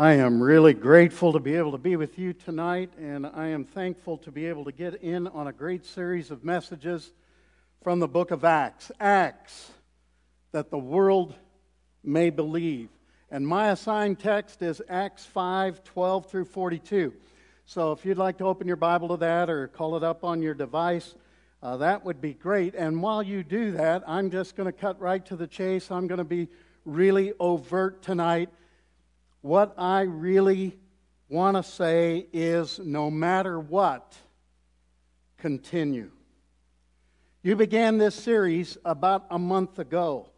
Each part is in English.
I am really grateful to be able to be with you tonight, and I am thankful to be able to get in on a great series of messages from the book of Acts. Acts, that the world may believe. And my assigned text is Acts 5 12 through 42. So if you'd like to open your Bible to that or call it up on your device, uh, that would be great. And while you do that, I'm just going to cut right to the chase. I'm going to be really overt tonight what I really want to say is no matter what, continue. You began this series about a month ago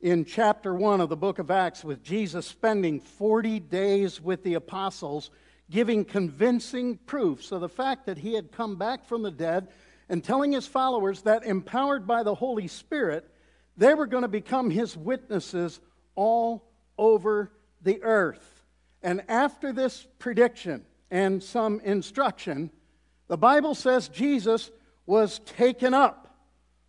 in chapter 1 of the book of Acts with Jesus spending 40 days with the apostles, giving convincing proofs of the fact that he had come back from the dead and telling his followers that, empowered by the Holy Spirit, they were going to become his witnesses all over the earth. And after this prediction and some instruction, the Bible says Jesus was taken up.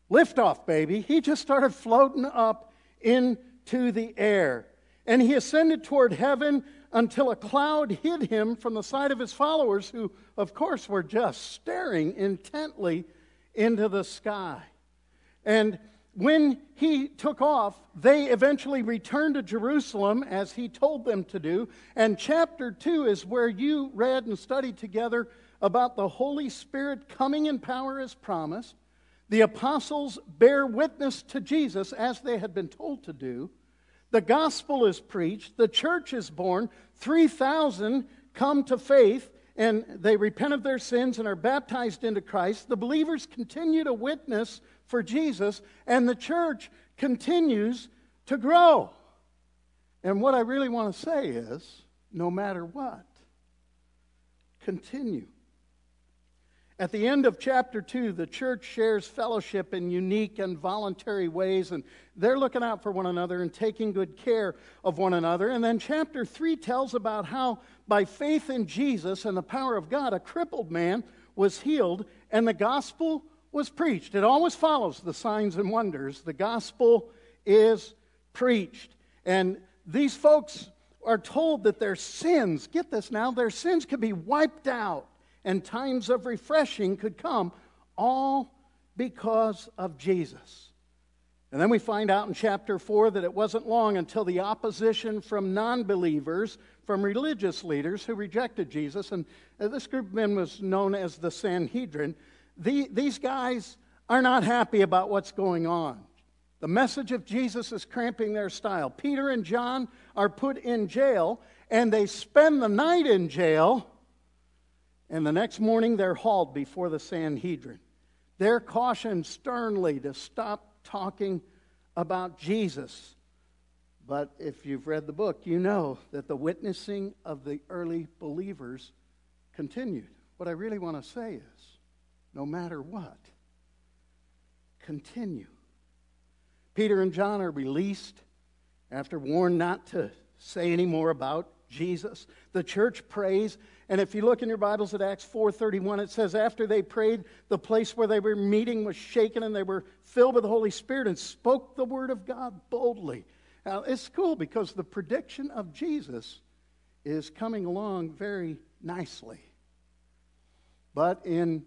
Lift off, baby. He just started floating up into the air. And he ascended toward heaven until a cloud hid him from the sight of his followers, who, of course, were just staring intently into the sky. And when he took off, they eventually returned to Jerusalem as he told them to do. And chapter 2 is where you read and studied together about the Holy Spirit coming in power as promised. The apostles bear witness to Jesus as they had been told to do. The gospel is preached. The church is born. 3,000 come to faith and they repent of their sins and are baptized into Christ. The believers continue to witness for Jesus, and the church continues to grow. And what I really want to say is no matter what, continue. At the end of chapter 2, the church shares fellowship in unique and voluntary ways, and they're looking out for one another and taking good care of one another. And then chapter 3 tells about how, by faith in Jesus and the power of God, a crippled man was healed, and the gospel was preached. It always follows the signs and wonders. The gospel is preached. And these folks are told that their sins, get this now, their sins could be wiped out and times of refreshing could come, all because of Jesus. And then we find out in chapter 4 that it wasn't long until the opposition from non believers, from religious leaders who rejected Jesus, and uh, this group of men was known as the Sanhedrin, the, these guys are not happy about what's going on. The message of Jesus is cramping their style. Peter and John are put in jail, and they spend the night in jail, and the next morning they're hauled before the Sanhedrin. They're cautioned sternly to stop talking about Jesus. But if you've read the book, you know that the witnessing of the early believers continued. What I really want to say is no matter what. Continue. Peter and John are released after warned not to say any more about Jesus. The church prays, and if you look in your Bibles at Acts 4:31, it says after they prayed, the place where they were meeting was shaken and they were filled with the Holy Spirit and spoke the word of God boldly. Now, it's cool because the prediction of Jesus is coming along very nicely. But in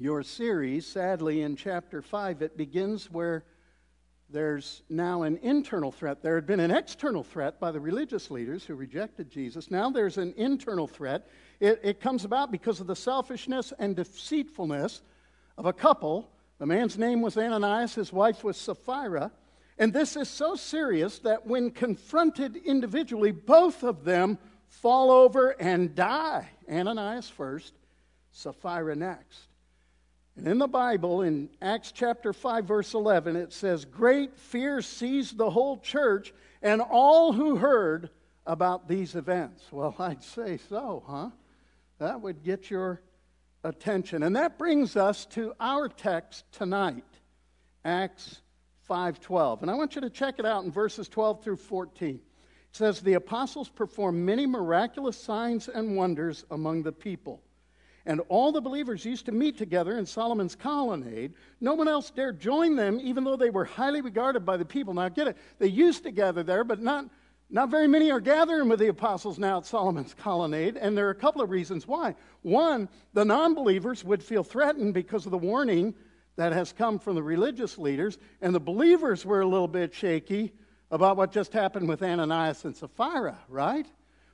your series, sadly, in chapter 5, it begins where there's now an internal threat. There had been an external threat by the religious leaders who rejected Jesus. Now there's an internal threat. It, it comes about because of the selfishness and deceitfulness of a couple. The man's name was Ananias, his wife was Sapphira. And this is so serious that when confronted individually, both of them fall over and die. Ananias first, Sapphira next. And in the Bible, in Acts chapter 5, verse 11, it says, Great fear seized the whole church and all who heard about these events. Well, I'd say so, huh? That would get your attention. And that brings us to our text tonight, Acts 5:12. And I want you to check it out in verses 12 through 14. It says the apostles performed many miraculous signs and wonders among the people. And all the believers used to meet together in Solomon's colonnade. No one else dared join them, even though they were highly regarded by the people. Now, get it, they used to gather there, but not Not very many are gathering with the apostles now at Solomon's colonnade, and there are a couple of reasons why. One, the non believers would feel threatened because of the warning that has come from the religious leaders, and the believers were a little bit shaky about what just happened with Ananias and Sapphira, right?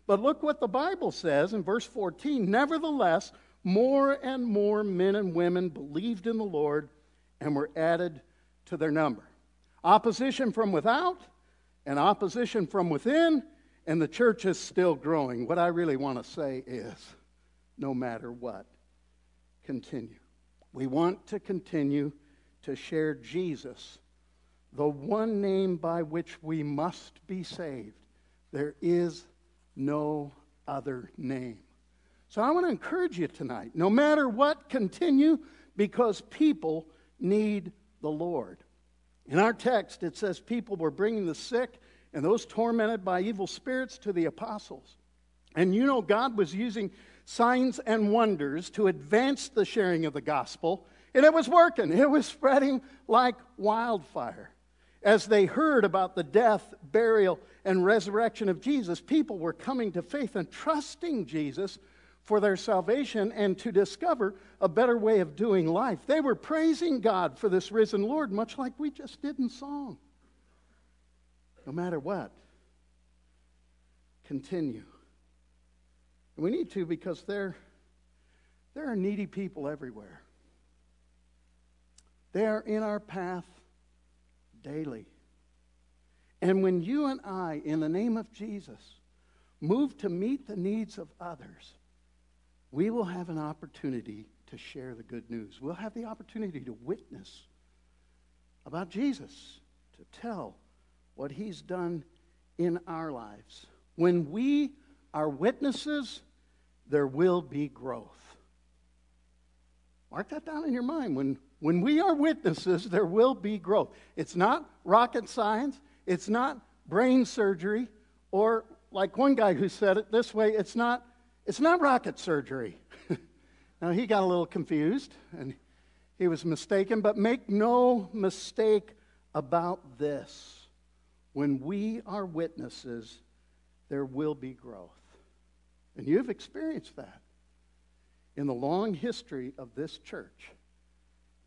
But look what the Bible says in verse 14 Nevertheless, more and more men and women believed in the Lord and were added to their number. Opposition from without and opposition from within, and the church is still growing. What I really want to say is no matter what, continue. We want to continue to share Jesus, the one name by which we must be saved. There is no other name. So I want to encourage you tonight no matter what, continue because people need the Lord. In our text, it says people were bringing the sick and those tormented by evil spirits to the apostles. And you know, God was using signs and wonders to advance the sharing of the gospel, and it was working. It was spreading like wildfire. As they heard about the death, burial, and resurrection of Jesus, people were coming to faith and trusting Jesus for their salvation and to discover a better way of doing life. They were praising God for this risen Lord, much like we just did in song. No matter what, continue. And we need to because there, there are needy people everywhere. They are in our path daily. And when you and I, in the name of Jesus, move to meet the needs of others, we will have an opportunity to share the good news. We'll have the opportunity to witness about Jesus, to tell what he's done in our lives. When we are witnesses, there will be growth. Mark that down in your mind. When, when we are witnesses, there will be growth. It's not rocket science, it's not brain surgery, or like one guy who said it this way it's not it's not rocket surgery. now, he got a little confused and he was mistaken, but make no mistake about this. When we are witnesses, there will be growth. And you've experienced that in the long history of this church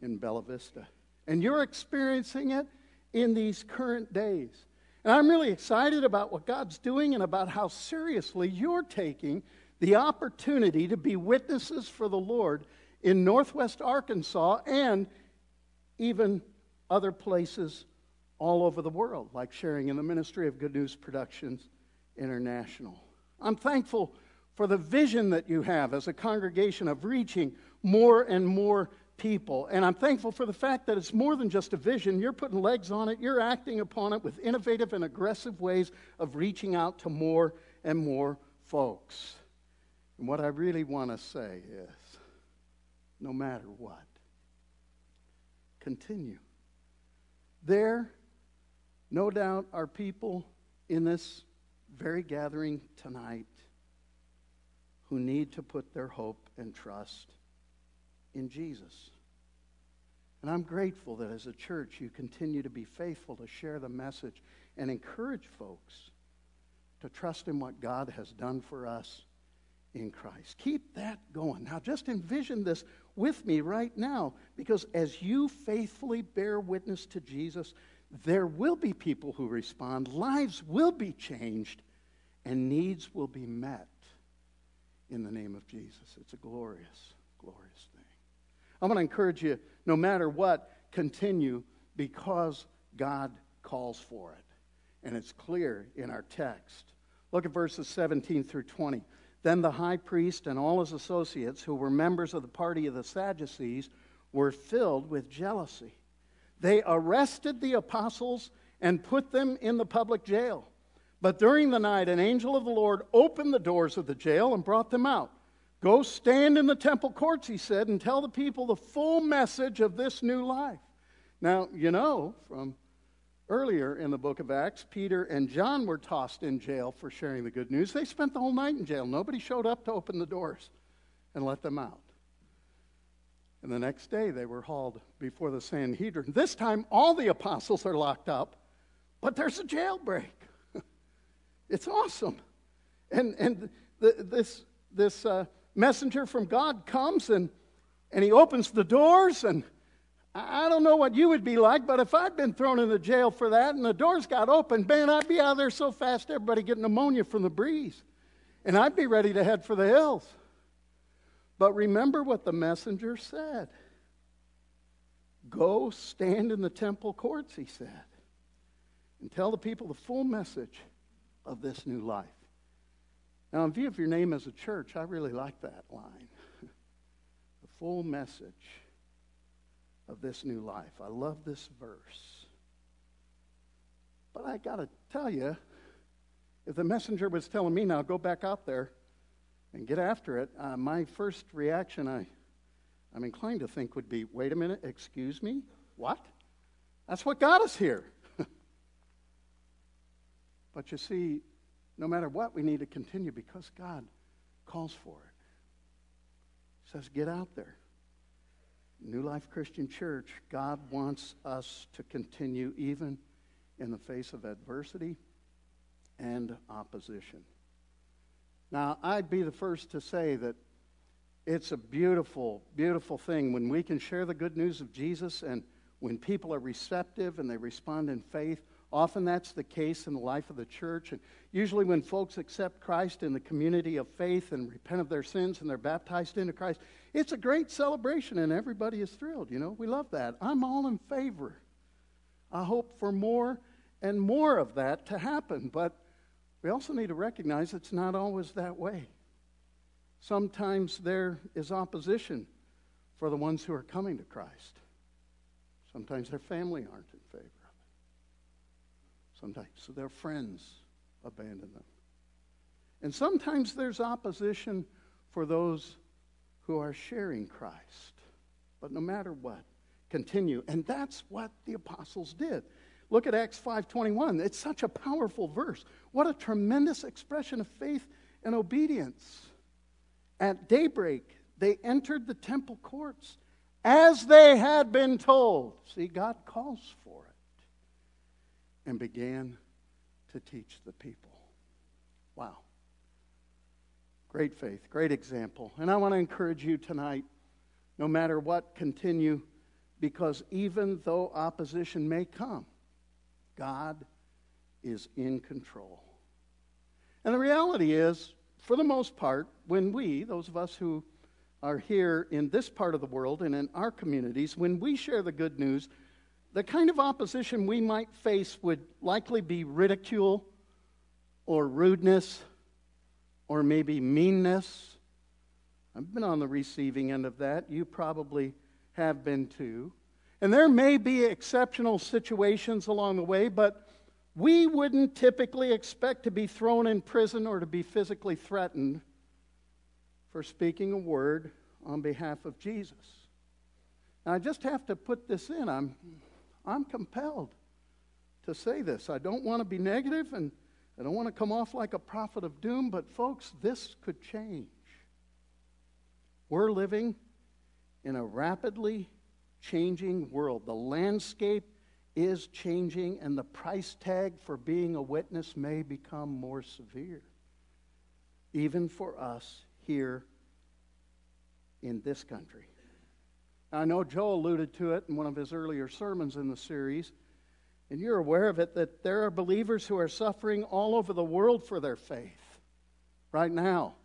in Bella Vista. And you're experiencing it in these current days. And I'm really excited about what God's doing and about how seriously you're taking the opportunity to be witnesses for the Lord in Northwest Arkansas and even other places all over the world, like sharing in the Ministry of Good News Productions International. I'm thankful for the vision that you have as a congregation of reaching more and more people. And I'm thankful for the fact that it's more than just a vision. You're putting legs on it, you're acting upon it with innovative and aggressive ways of reaching out to more and more folks. And what I really want to say is no matter what, continue. There, no doubt, are people in this very gathering tonight who need to put their hope and trust in Jesus. And I'm grateful that as a church you continue to be faithful to share the message and encourage folks to trust in what God has done for us in Christ. Keep that going. Now, just envision this with me right now, because as you faithfully bear witness to Jesus, there will be people who respond, lives will be changed, and needs will be met in the name of Jesus. It's a glorious, glorious thing. I want to encourage you, no matter what, continue because God calls for it. And it's clear in our text. Look at verses 17 through 20. Then the high priest and all his associates, who were members of the party of the Sadducees, were filled with jealousy. They arrested the apostles and put them in the public jail. But during the night, an angel of the Lord opened the doors of the jail and brought them out. Go stand in the temple courts, he said, and tell the people the full message of this new life. Now, you know from Earlier in the book of Acts, Peter and John were tossed in jail for sharing the good news. They spent the whole night in jail. Nobody showed up to open the doors and let them out. And the next day, they were hauled before the Sanhedrin. This time, all the apostles are locked up, but there's a jailbreak. It's awesome. And, and the, this, this uh, messenger from God comes and, and he opens the doors. And I don't know what you would be like, but if I'd been thrown in the jail for that and the doors got open, man, I'd be out there so fast everybody get pneumonia from the breeze. And I'd be ready to head for the hills. But remember what the messenger said. Go stand in the temple courts, he said, and tell the people the full message of this new life. Now, in view of your name as a church, I really like that line. the full message of this new life. I love this verse. But I got to tell you, if the messenger was telling me now, go back out there and get after it, uh, my first reaction, I, I'm inclined to think, would be wait a minute, excuse me? What? That's what got us here. but you see, no matter what, we need to continue because God calls for it. He says, get out there. New Life Christian Church, God wants us to continue even in the face of adversity and opposition. Now, I'd be the first to say that it's a beautiful, beautiful thing when we can share the good news of Jesus and when people are receptive and they respond in faith. Often that's the case in the life of the church. And usually, when folks accept Christ in the community of faith and repent of their sins and they're baptized into Christ, it's a great celebration and everybody is thrilled. You know, we love that. I'm all in favor. I hope for more and more of that to happen. But we also need to recognize it's not always that way. Sometimes there is opposition for the ones who are coming to Christ. Sometimes their family aren't in favor of it. Sometimes so their friends abandon them. And sometimes there's opposition for those who are sharing Christ. But no matter what, continue. And that's what the apostles did. Look at Acts 5:21. It's such a powerful verse. What a tremendous expression of faith and obedience. At daybreak, they entered the temple courts as they had been told. See, God calls for it. And began to teach the people. Wow. Great faith, great example. And I want to encourage you tonight, no matter what, continue, because even though opposition may come, God is in control. And the reality is, for the most part, when we, those of us who are here in this part of the world and in our communities, when we share the good news, the kind of opposition we might face would likely be ridicule or rudeness or maybe meanness. I've been on the receiving end of that. You probably have been too. And there may be exceptional situations along the way, but we wouldn't typically expect to be thrown in prison or to be physically threatened for speaking a word on behalf of Jesus. Now, I just have to put this in. I'm, I'm compelled to say this. I don't want to be negative and I don't want to come off like a prophet of doom, but folks, this could change. We're living in a rapidly changing world. The landscape is changing, and the price tag for being a witness may become more severe, even for us here in this country. I know Joe alluded to it in one of his earlier sermons in the series, and you're aware of it that there are believers who are suffering all over the world for their faith right now,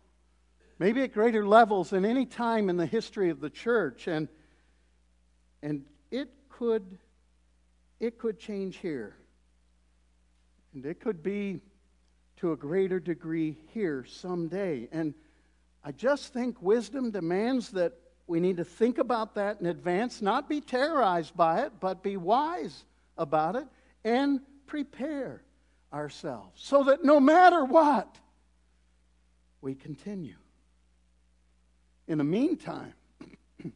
maybe at greater levels than any time in the history of the church. And and it could, it could change here. And it could be to a greater degree here someday. And I just think wisdom demands that we need to think about that in advance, not be terrorized by it, but be wise about it and prepare ourselves so that no matter what, we continue. In the meantime,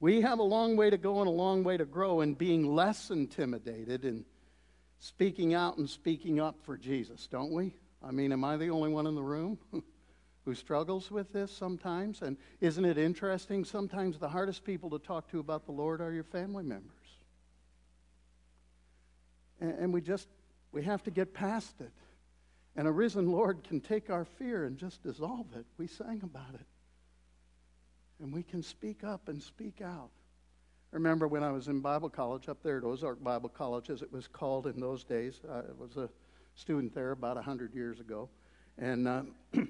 we have a long way to go and a long way to grow in being less intimidated and speaking out and speaking up for Jesus, don't we? I mean, am I the only one in the room who struggles with this sometimes? And isn't it interesting? Sometimes the hardest people to talk to about the Lord are your family members. And, and we just, we have to get past it. And a risen Lord can take our fear and just dissolve it. We sang about it. And we can speak up and speak out. I remember when I was in Bible college up there at Ozark Bible College, as it was called in those days. I was a student there about 100 years ago. And uh,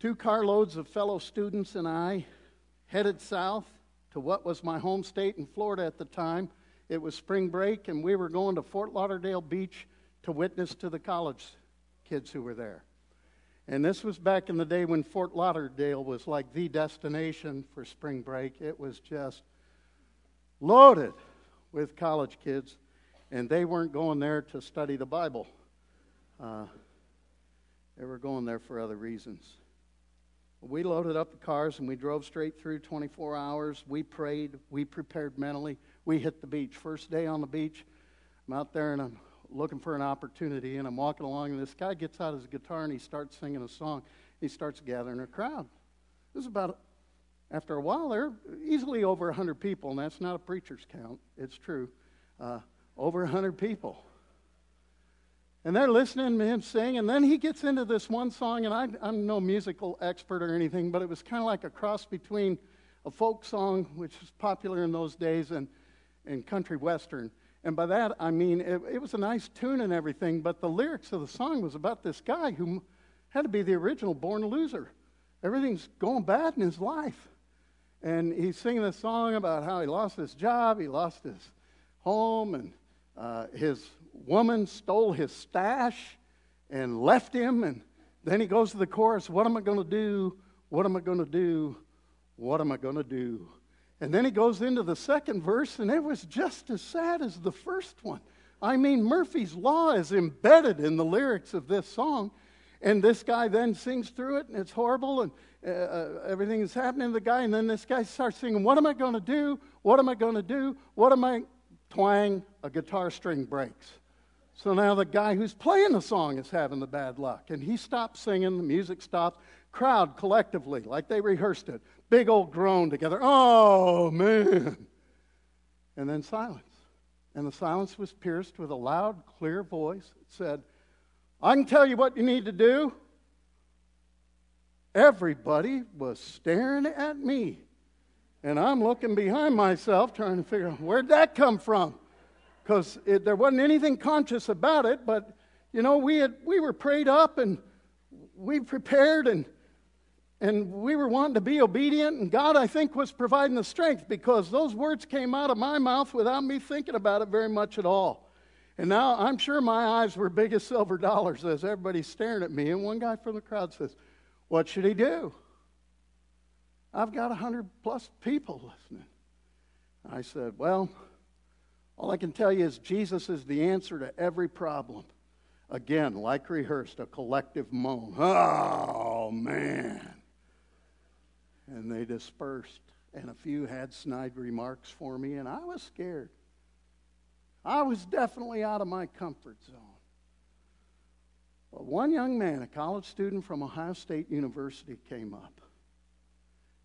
two carloads of fellow students and I headed south to what was my home state in Florida at the time. It was spring break, and we were going to Fort Lauderdale Beach to witness to the college kids who were there. And this was back in the day when Fort Lauderdale was like the destination for spring break. It was just loaded with college kids, and they weren't going there to study the Bible. Uh, they were going there for other reasons. We loaded up the cars and we drove straight through 24 hours. We prayed. We prepared mentally. We hit the beach. First day on the beach, I'm out there and I'm looking for an opportunity, and I'm walking along, and this guy gets out his guitar and he starts singing a song. He starts gathering a crowd. This is about, after a while, there are easily over 100 people, and that's not a preacher's count. It's true. Uh, over 100 people. And they're listening to him sing, and then he gets into this one song, and I, I'm no musical expert or anything, but it was kind of like a cross between a folk song, which was popular in those days, and, and country western. And by that, I mean it, it, was a nice tune and everything, but the lyrics of the song was about this guy who had to be the original born loser. Everything's going bad in his life. And he's singing this song about how he lost his job, he lost his home, and uh, his woman stole his stash and left him. And then he goes to the chorus What am I going to do? What am I going to do? What am I going to do? And then he goes into the second verse, and it was just as sad as the first one. I mean, Murphy's Law is embedded in the lyrics of this song. And this guy then sings through it, and it's horrible, and uh, uh everything is happening to the guy. And then this guy starts singing, What am I going to do? What am I going to do? What am I? Twang, a guitar string breaks. So now the guy who's playing the song is having the bad luck. And he stops singing, the music stops. Crowd collectively, like they rehearsed it, big old groan together. Oh, man. And then silence. And the silence was pierced with a loud, clear voice. It said, I can tell you what you need to do. Everybody was staring at me. And I'm looking behind myself trying to figure out where'd that come from? Because there wasn't anything conscious about it, but you know, we, had, we were prayed up and we prepared and and we were wanting to be obedient, and God, I think, was providing the strength because those words came out of my mouth without me thinking about it very much at all. And now I'm sure my eyes were big as silver dollars as everybody's staring at me. And one guy from the crowd says, What should he do? I've got a 100 plus people listening. I said, Well, all I can tell you is Jesus is the answer to every problem. Again, like rehearsed, a collective moan. Oh, man and they dispersed. And a few had snide remarks for me, and I was scared. I was definitely out of my comfort zone. But one young man, a college student from Ohio State University, came up.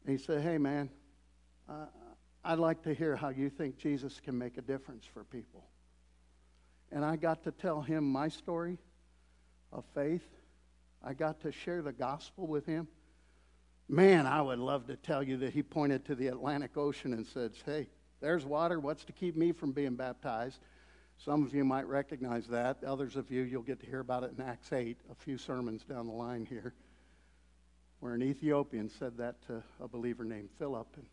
And he said, Hey, man, uh, I'd like to hear how you think Jesus can make a difference for people. And I got to tell him my story of faith. I got to share the gospel with him. Man, I would love to tell you that he pointed to the Atlantic Ocean and said, Hey, there's water. What's to keep me from being baptized? Some of you might recognize that. Others of you, you'll get to hear about it in Acts 8, a few sermons down the line here, where an Ethiopian said that to a believer named Philip. And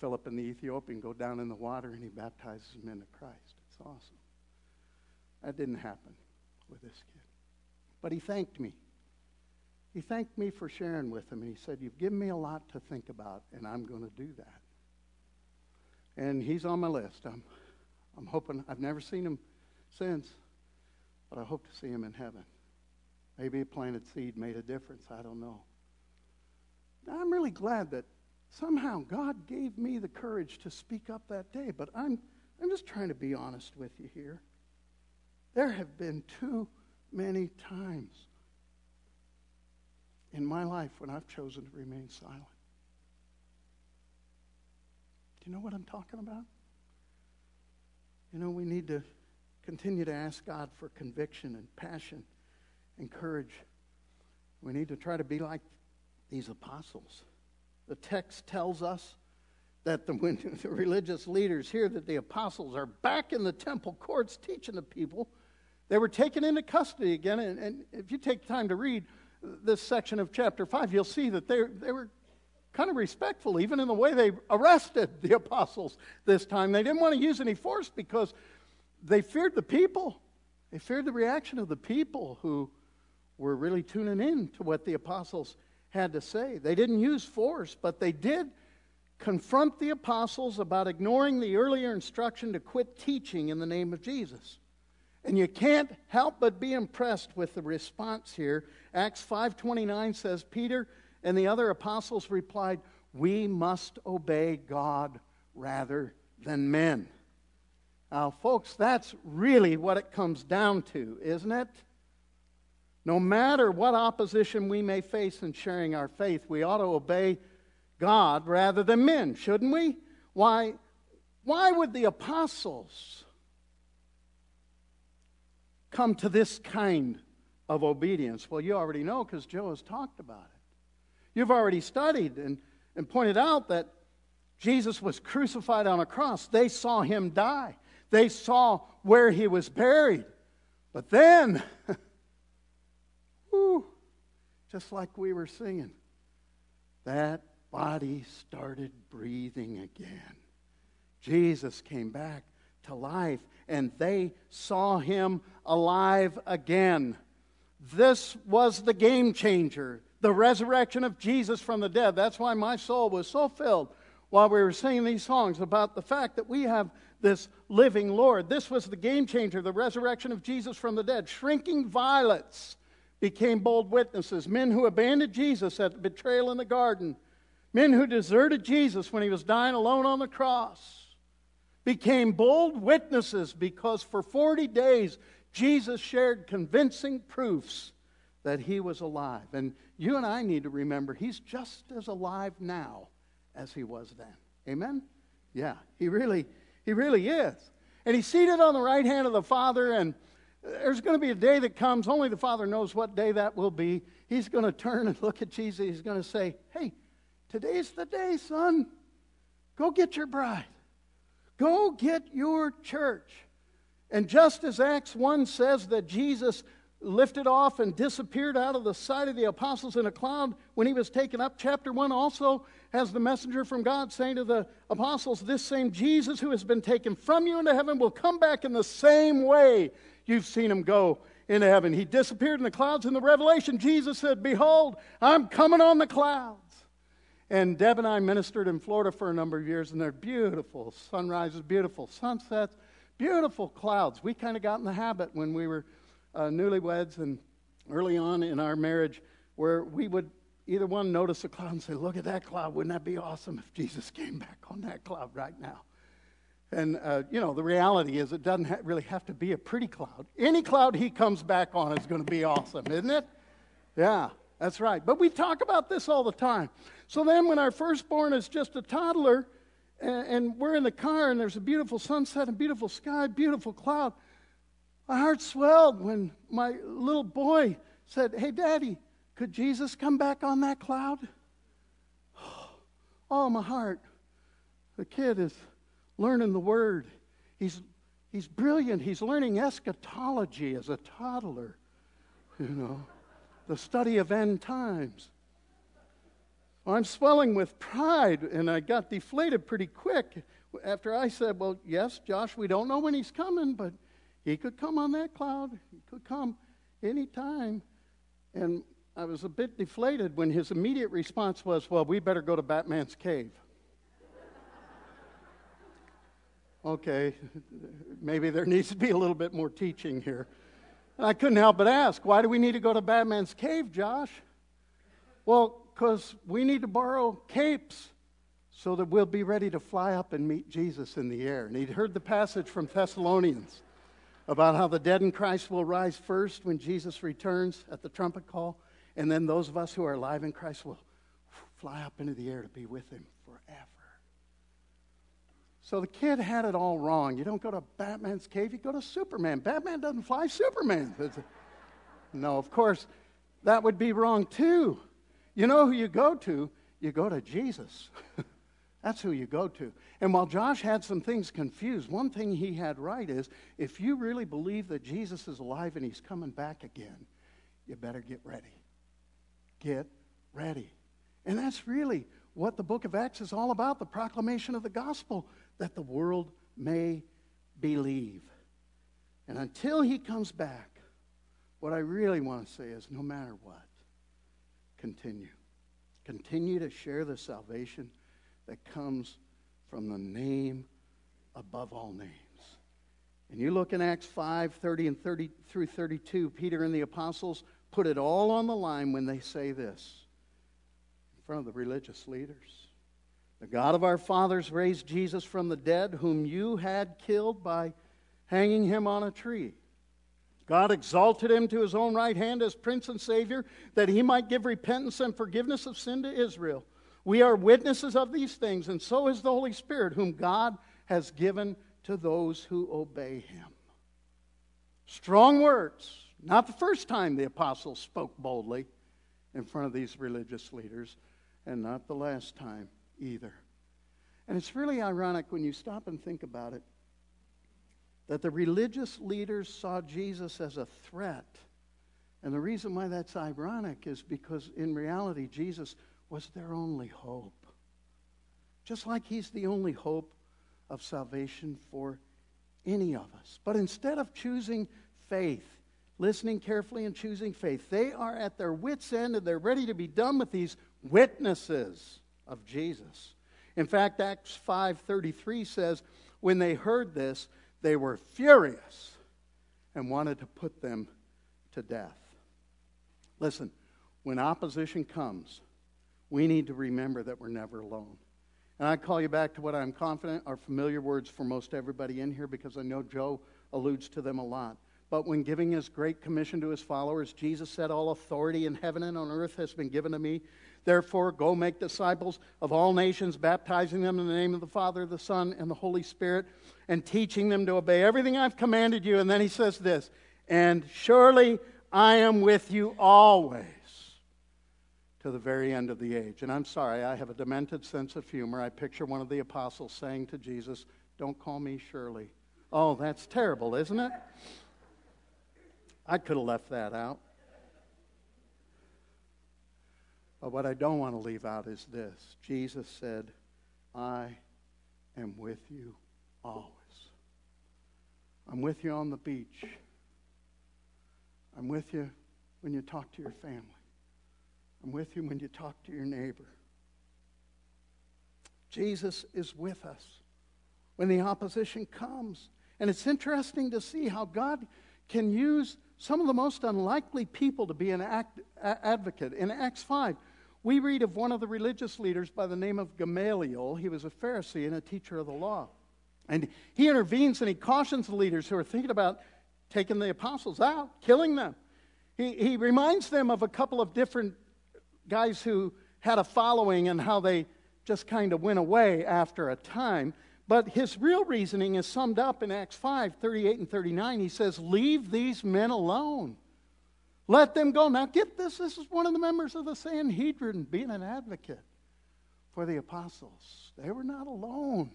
Philip and the Ethiopian go down in the water and he baptizes him into Christ. It's awesome. That didn't happen with this kid. But he thanked me he thanked me for sharing with him, and he said, You've given me a lot to think about, and I'm going to do that. And he's on my list. I'm, I'm hoping, I've never seen him since, but I hope to see him in heaven. Maybe a planted seed made a difference. I don't know. I'm really glad that somehow God gave me the courage to speak up that day, but I'm, I'm just trying to be honest with you here. There have been too many times in my life when I've chosen to remain silent. Do you know what I'm talking about? You know, we need to continue to ask God for conviction and passion and courage. We need to try to be like these apostles. The text tells us that the, when the religious leaders hear that the apostles are back in the temple courts teaching the people, they were taken into custody again. And, and if you take time to read this section of chapter 5, you'll see that they, they were kind of respectful, even in the way they arrested the apostles this time. They didn't want to use any force because they feared the people. They feared the reaction of the people who were really tuning in to what the apostles had to say. They didn't use force, but they did confront the apostles about ignoring the earlier instruction to quit teaching in the name of Jesus. And you can't help but be impressed with the response here. Acts 5:29 says Peter and the other apostles replied, "We must obey God rather than men." Now, folks, that's really what it comes down to, isn't it? No matter what opposition we may face in sharing our faith, we ought to obey God rather than men, shouldn't we? Why, why would the apostles come to this kind of obedience? Well, you already know because Joe has talked about it. You've already studied and, and pointed out that Jesus was crucified on a cross. They saw him die, they saw where he was buried. But then, whew, just like we were singing, that body started breathing again. Jesus came back to life, and they saw him alive again. This was the game changer, the resurrection of Jesus from the dead. That's why my soul was so filled while we were singing these songs about the fact that we have this living Lord. This was the game changer, the resurrection of Jesus from the dead. Shrinking violets became bold witnesses, men who abandoned Jesus at the betrayal in the garden Men who deserted Jesus when he was dying alone on the cross became bold witnesses because for 40 days Jesus shared convincing proofs that he was alive. And you and I need to remember he's just as alive now as he was then. Amen? Yeah, he really, he really is. And he's seated on the right hand of the Father, and there's going to be a day that comes, only the Father knows what day that will be. He's going to turn and look at Jesus. He's going to say, Hey, Today's the day, son. Go get your bride. Go get your church. And just as Acts 1 says that Jesus lifted off and disappeared out of the sight of the apostles in a cloud when he was taken up, chapter 1 also has the messenger from God saying to the apostles, This same Jesus who has been taken from you into heaven will come back in the same way you've seen him go into heaven. He disappeared in the clouds. In the Revelation, Jesus said, Behold, I'm coming on the clouds. And Deb and I ministered in Florida for a number of years, and they're beautiful sunrises, beautiful sunsets, beautiful clouds. We kind of got in the habit when we were uh, newlyweds and early on in our marriage where we would either one notice a cloud and say, Look at that cloud. Wouldn't that be awesome if Jesus came back on that cloud right now? And, uh, you know, the reality is it doesn't ha- really have to be a pretty cloud. Any cloud he comes back on is going to be awesome, isn't it? Yeah. That's right. But we talk about this all the time. So then, when our firstborn is just a toddler, and, and we're in the car, and there's a beautiful sunset, and beautiful sky, beautiful cloud, my heart swelled when my little boy said, Hey, Daddy, could Jesus come back on that cloud? Oh, my heart. The kid is learning the word. He's, he's brilliant. He's learning eschatology as a toddler, you know the study of end times. I'm swelling with pride, and I got deflated pretty quick after I said, Well, yes, Josh, we don't know when he's coming, but he could come on that cloud. He could come anytime. And I was a bit deflated when his immediate response was, Well, we better go to Batman's cave. Okay, maybe there needs to be a little bit more teaching here. And I couldn't help but ask, why do we need to go to Batman's cave, Josh? Well, because we need to borrow capes so that we'll be ready to fly up and meet Jesus in the air. And he'd heard the passage from Thessalonians about how the dead in Christ will rise first when Jesus returns at the trumpet call, and then those of us who are alive in Christ will fly up into the air to be with him forever. So the kid had it all wrong. You don't go to Batman's cave, you go to Superman. Batman doesn't fly, Superman. no, of course, that would be wrong too. You know who you go to? You go to Jesus. That's who you go to. And while Josh had some things confused, one thing he had right is if you really believe that Jesus is alive and he's coming back again, you better get ready. Get ready. And that's really what the book of Acts is all about the proclamation of the gospel that the world may believe. And until he comes back, what I really want to say is no matter what, continue. Continue to share the salvation that comes from the name above all names. And you look in Acts 5 30 and 30 through 32, Peter and the apostles put it all on the line when they say this in front of the religious leaders. The God of our fathers raised Jesus from the dead, whom you had killed by hanging him on a tree. God exalted him to his own right hand as Prince and Savior, that he might give repentance and forgiveness of sin to Israel. We are witnesses of these things, and so is the Holy Spirit, whom God has given to those who obey him. Strong words. Not the first time the apostles spoke boldly in front of these religious leaders, and not the last time either. And it's really ironic when you stop and think about it that the religious leaders saw Jesus as a threat. And the reason why that's ironic is because in reality, Jesus was their only hope. Just like he's the only hope of salvation for any of us. But instead of choosing faith, listening carefully and choosing faith, they are at their wits' end and they're ready to be done with these witnesses of Jesus. In fact, Acts 5:33 says, when they heard this, they were furious and wanted to put them to death. Listen, when opposition comes, we need to remember that we're never alone. And I call you back to what I'm confident are familiar words for most everybody in here because I know Joe alludes to them a lot. But when giving his great commission to his followers, Jesus said, All authority in heaven and on earth has been given to me. Therefore, go make disciples of all nations, baptizing them in the name of the Father, the Son, and the Holy Spirit, and teaching them to obey everything I've commanded you. And then he says this, and surely I am with you always to the very end of the age. And I'm sorry, I have a demented sense of humor. I picture one of the apostles saying to Jesus, Don't call me Shirley. Oh, that's terrible, isn't it? I could have left that out. But what I don't want to leave out is this Jesus said, I am with you always. I'm with you on the beach. I'm with you when you talk to your family. I'm with you when you talk to your neighbor. Jesus is with us when the opposition comes. And it's interesting to see how God can use some of the most unlikely people to be an act, advocate. In Acts 5, we read of one of the religious leaders by the name of Gamaliel. He was a Pharisee and a teacher of the law. And he intervenes and he cautions the leaders who are thinking about taking the apostles out, killing them. He, he reminds them of a couple of different guys who had a following and how they just kind of went away after a time. But his real reasoning is summed up in Acts 5 38 and 39. He says, Leave these men alone. Let them go. Now, get this this is one of the members of the Sanhedrin being an advocate for the apostles. They were not alone.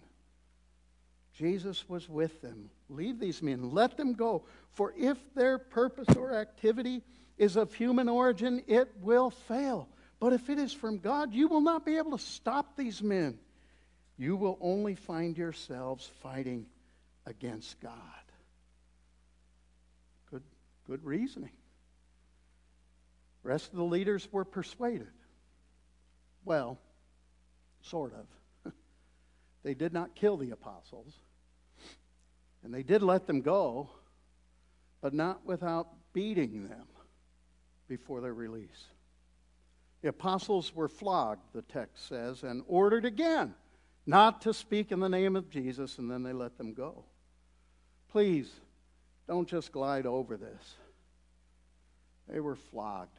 Jesus was with them. Leave these men, let them go. For if their purpose or activity is of human origin, it will fail. But if it is from God, you will not be able to stop these men. You will only find yourselves fighting against God. Good, good reasoning rest of the leaders were persuaded. Well, sort of. they did not kill the apostles, and they did let them go, but not without beating them before their release. The apostles were flogged, the text says, and ordered again not to speak in the name of Jesus, and then they let them go. Please, don't just glide over this. They were flogged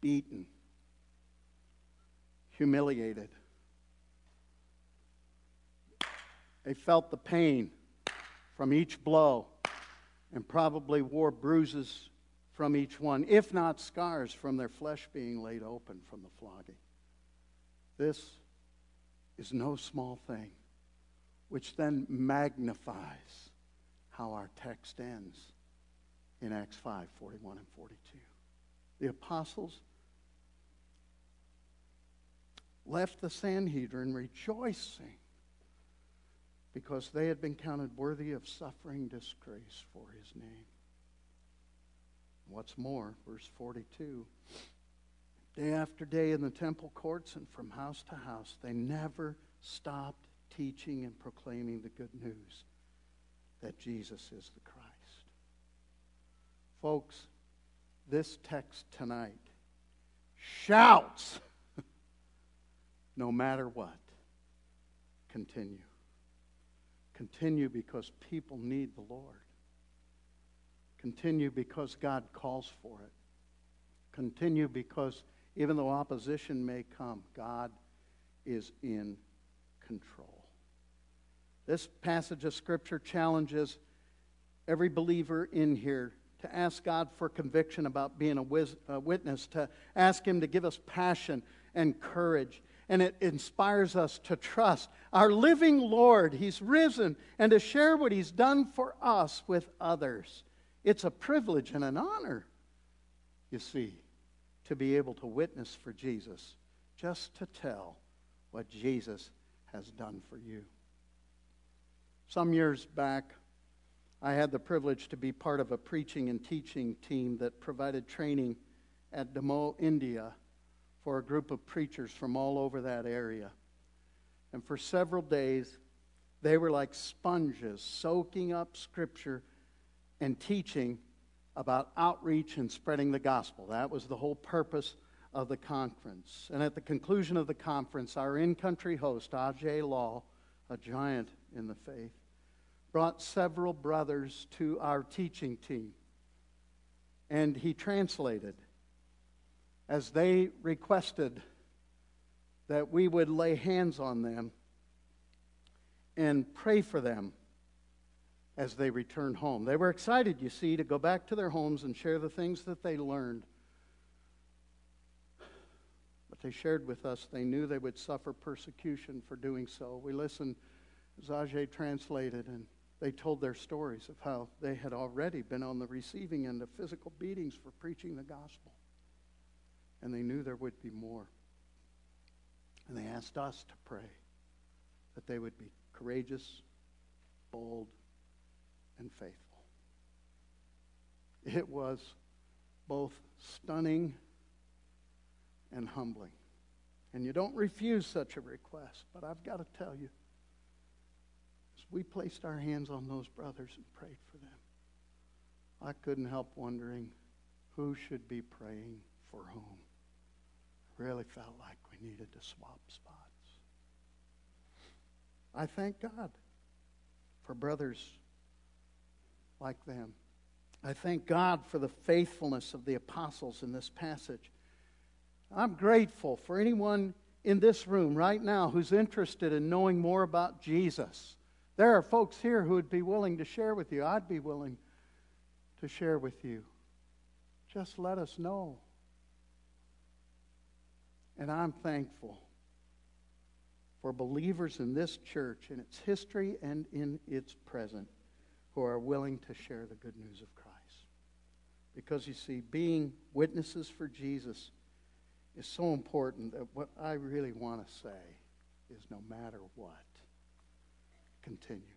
beaten, humiliated. They felt the pain from each blow. and probably wore bruises from each one, if not scars from their flesh being laid open from the flogging. This is no small thing, which then magnifies how our text ends in Acts 5 41 and 42. The apostles left the Sanhedrin rejoicing because they had been counted worthy of suffering disgrace for his name. What's more, verse 42 day after day in the temple courts and from house to house, they never stopped teaching and proclaiming the good news that Jesus is the Christ. Folks, this text tonight shouts no matter what. Continue. Continue because people need the Lord. Continue because God calls for it. Continue because even though opposition may come, God is in control. This passage of Scripture challenges every believer in here to ask God for conviction about being a, witness, to ask Him to give us passion and courage. And it inspires us to trust our living Lord. He's risen, and to share what He's done for us with others. It's a privilege and an honor, you see, to be able to witness for Jesus, just to tell what Jesus has done for you. Some years back, I had the privilege to be part of a preaching and teaching team that provided training at Damoh, India, for a group of preachers from all over that area. And for several days, they were like sponges, soaking up scripture and teaching about outreach and spreading the gospel. That was the whole purpose of the conference. And at the conclusion of the conference, our in country host, Ajai Lall, a giant in the faith, brought several brothers to our teaching team. And he translated as they requested that we would lay hands on them and pray for them as they returned home. They were excited, you see, to go back to their homes and share the things that they learned. But they shared with us they knew they would suffer persecution for doing so. We listened as Ajai translated, and they told their stories of how they had already been on the receiving end of physical beatings for preaching the gospel. And they knew there would be more. And they asked us to pray that they would be courageous, bold, and faithful. It was both stunning and humbling. And you don't refuse such a request, but I've got to tell you, as we placed our hands on those brothers and prayed for them, I couldn't help wondering who should be praying for whom. Really felt like we needed to swap spots. I thank God for brothers like them. I thank God for the faithfulness of the apostles in this passage. I'm grateful for anyone in this room right now who's interested in knowing more about Jesus. There are folks here who would be willing to share with you. I'd be willing to share with you. Just let us know. And I'm thankful for believers in this church, in its history and in its present who are willing to share the good news of Christ. Because you see, being witnesses for Jesus is so important that what I really want to say is no matter what, continue.